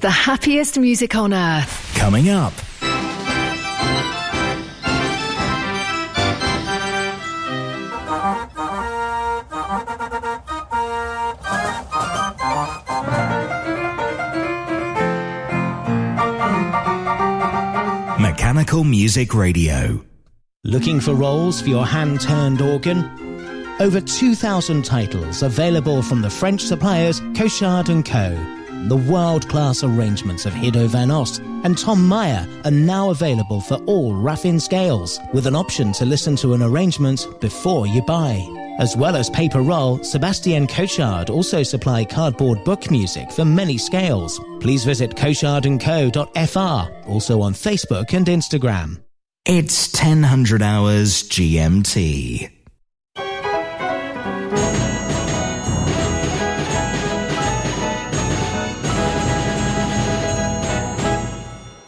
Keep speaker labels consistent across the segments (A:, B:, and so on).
A: the happiest music on earth.
B: Coming up. Mechanical Music Radio.
C: Looking for rolls for your hand turned organ? Over 2,000 titles available from the French suppliers Cochard & Co. The world-class arrangements of Hido van Ost and Tom Meyer are now available for all Raffin scales, with an option to listen to an arrangement before you buy. As well as paper roll, Sebastian Cochard also supply cardboard book music for many scales. Please visit cochardandco.fr, also on Facebook and Instagram.
B: It's 1000 hours GMT.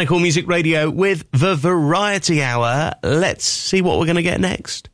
D: Mechanical Music Radio with the Variety Hour. Let's see what we're going to get next.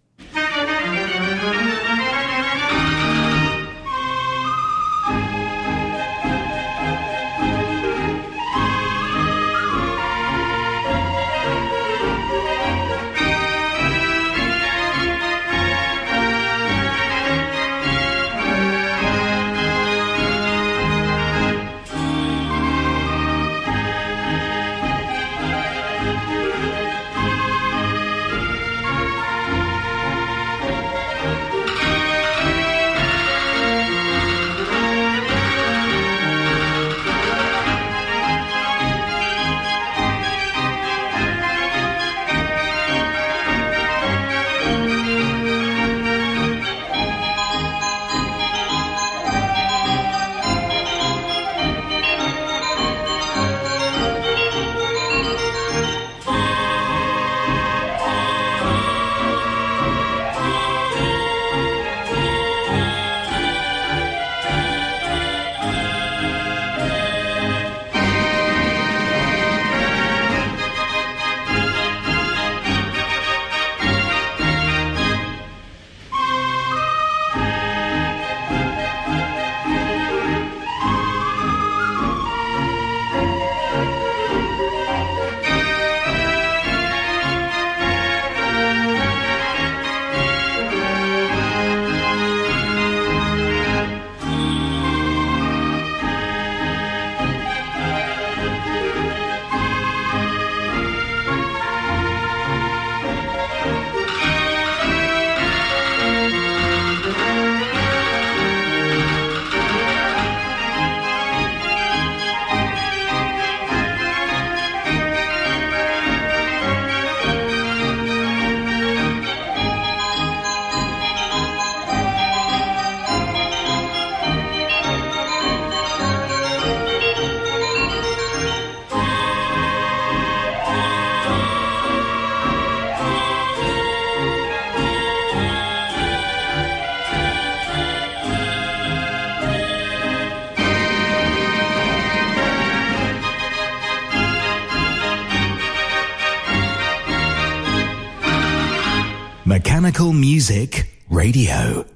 B: Music Radio.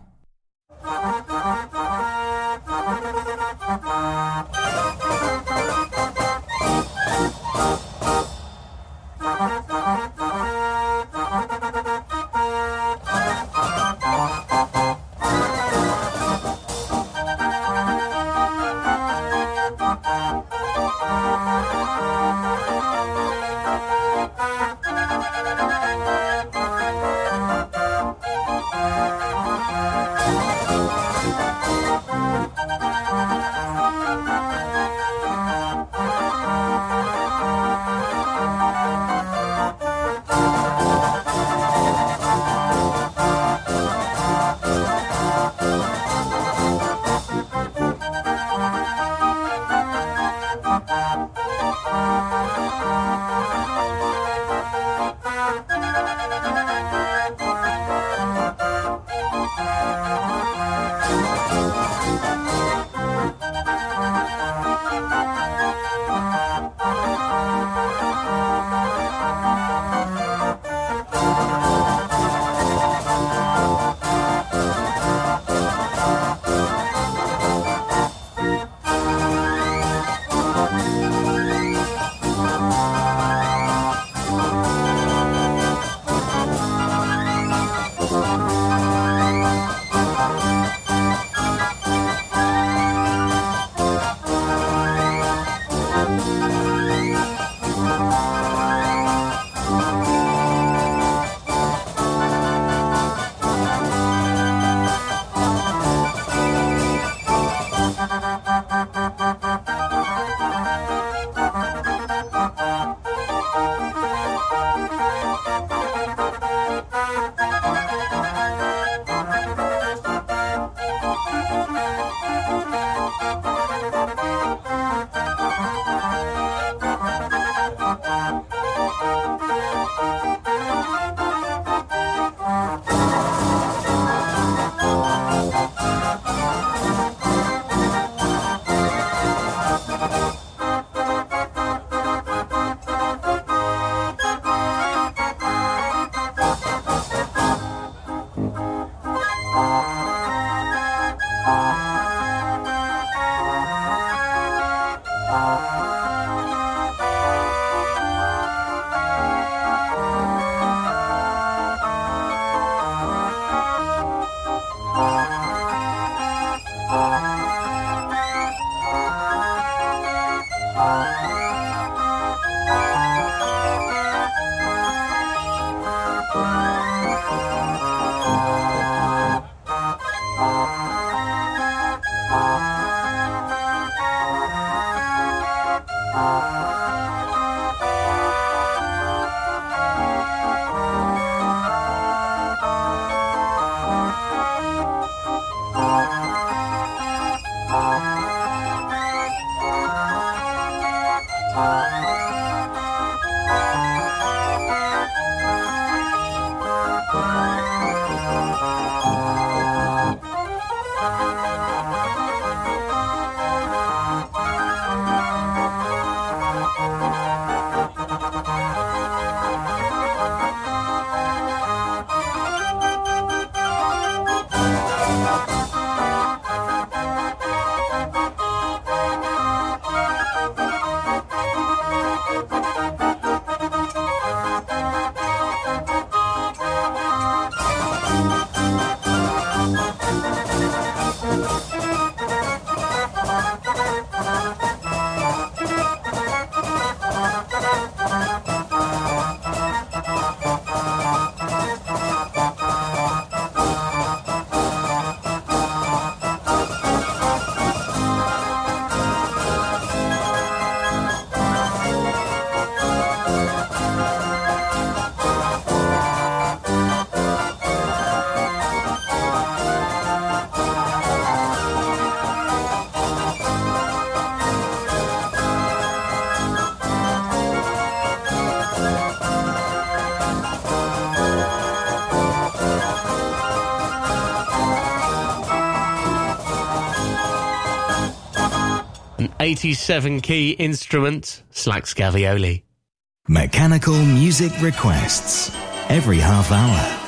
D: 87 key instrument, Slack Scavioli.
B: Mechanical music requests every half hour.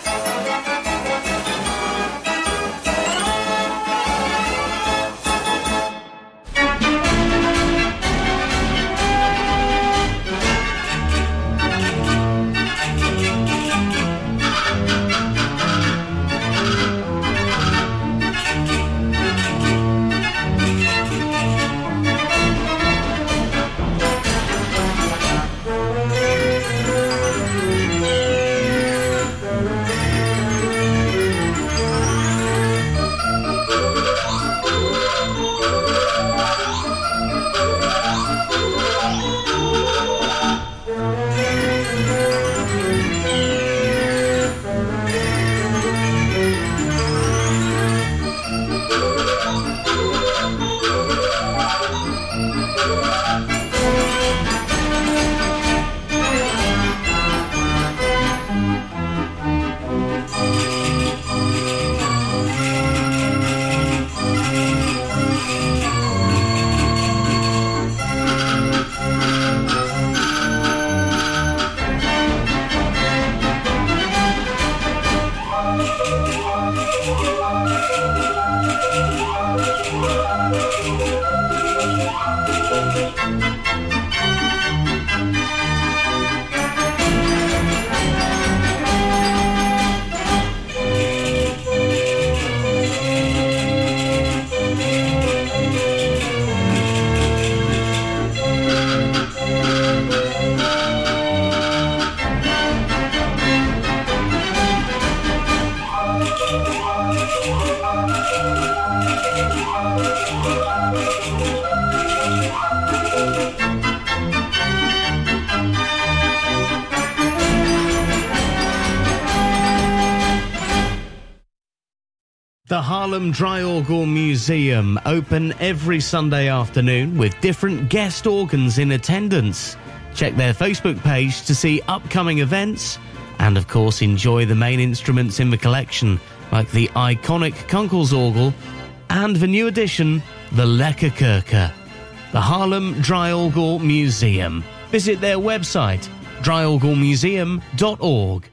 D: Draaiorgel Museum open every Sunday afternoon with different guest organs in attendance. Check their Facebook page to see upcoming events and of course enjoy the main instruments in the collection like the iconic Kunkel's orgel and the new addition, the Lekkerkerker. The Haarlem Draaiorgel Museum. Visit their website, draaiorgelmuseum.org.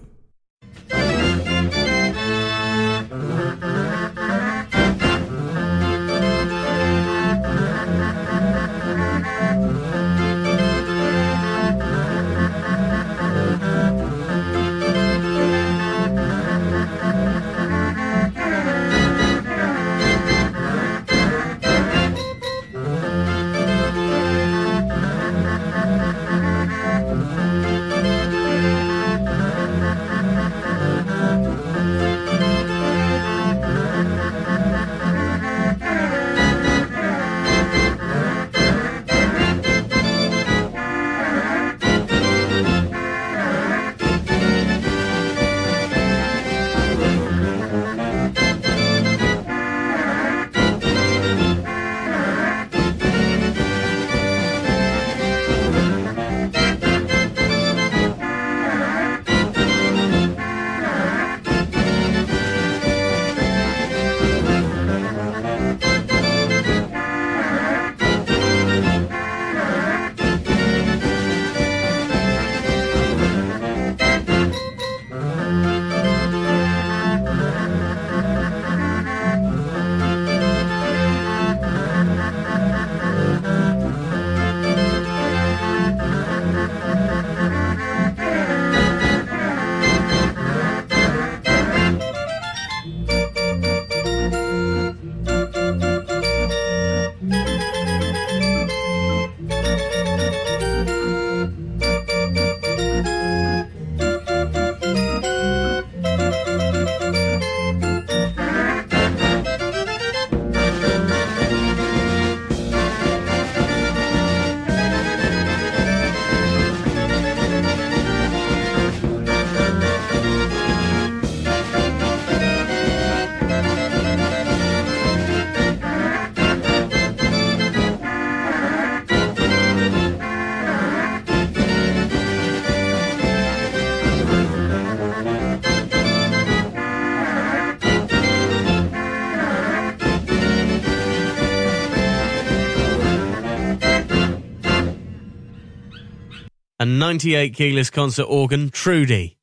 D: And 98 keyless concert organ Trudy.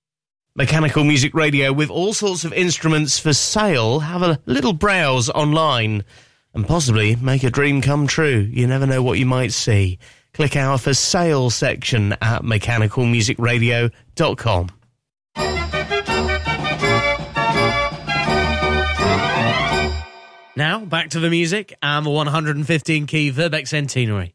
D: Mechanical Music Radio with all sorts of instruments for sale. Have a little browse online and possibly make a dream come true. You never know what you might see. Click our for sale section at mechanicalmusicradio.com. Now, back to the music and the 115 key Verbeeck Centenary.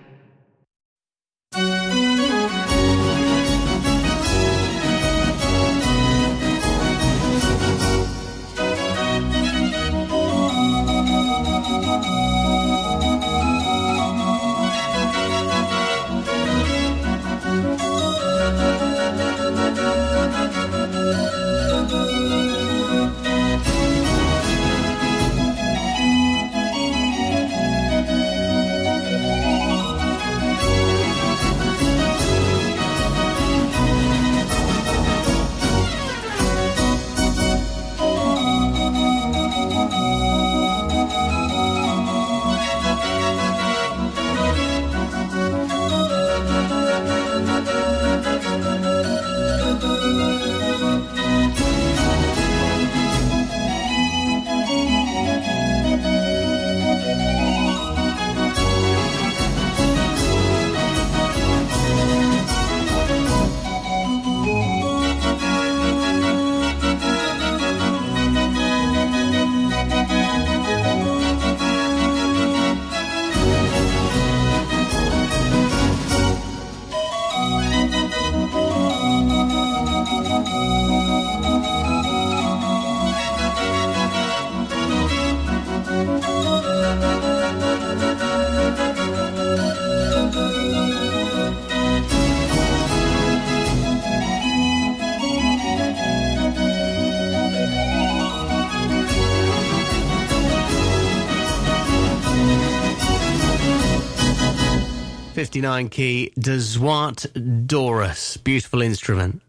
D: 59 key Dezwart Dorus. Beautiful instrument.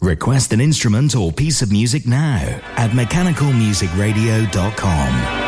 B: Request an instrument or piece of music now at mechanicalmusicradio.com.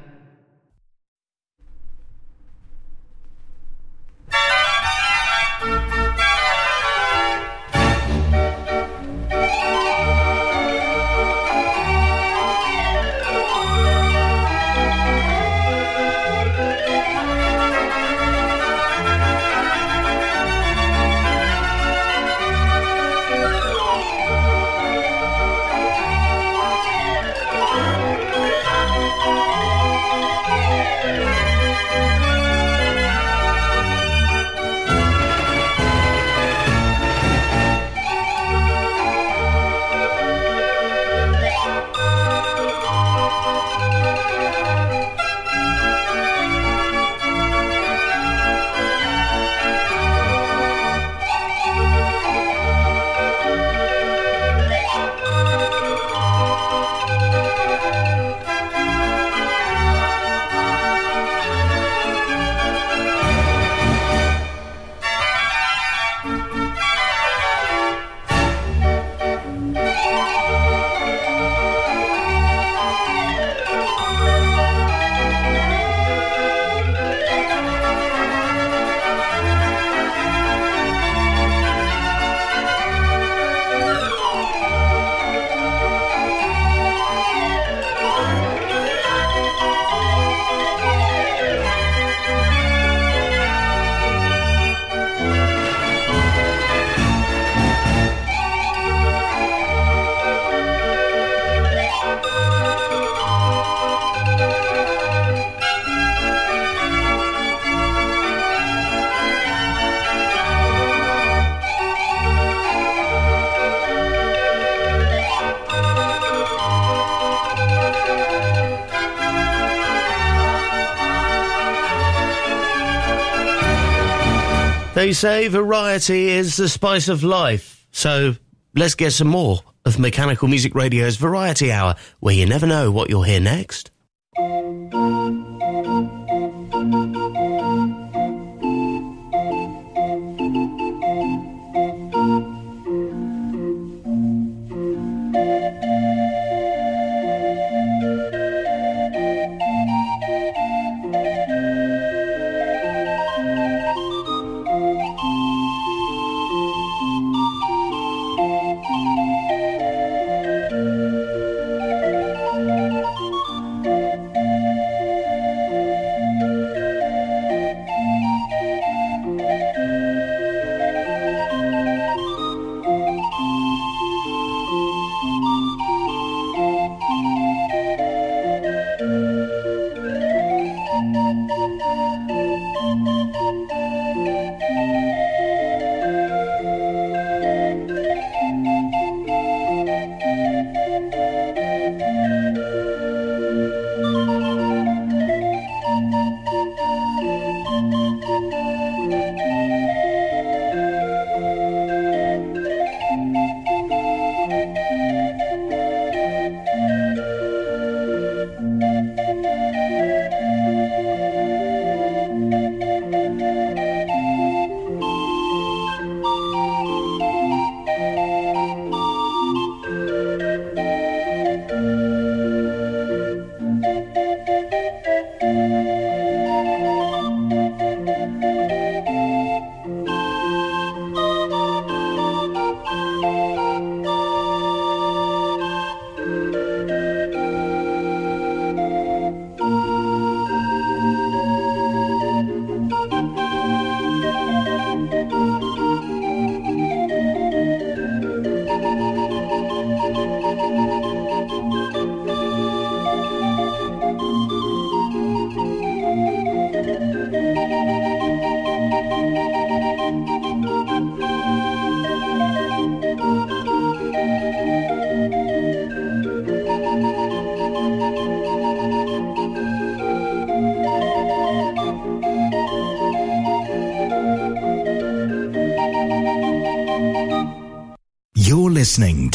D: They say variety is the spice of life. So let's get some more of Mechanical Music Radio's Variety Hour, where you never know what you'll hear next.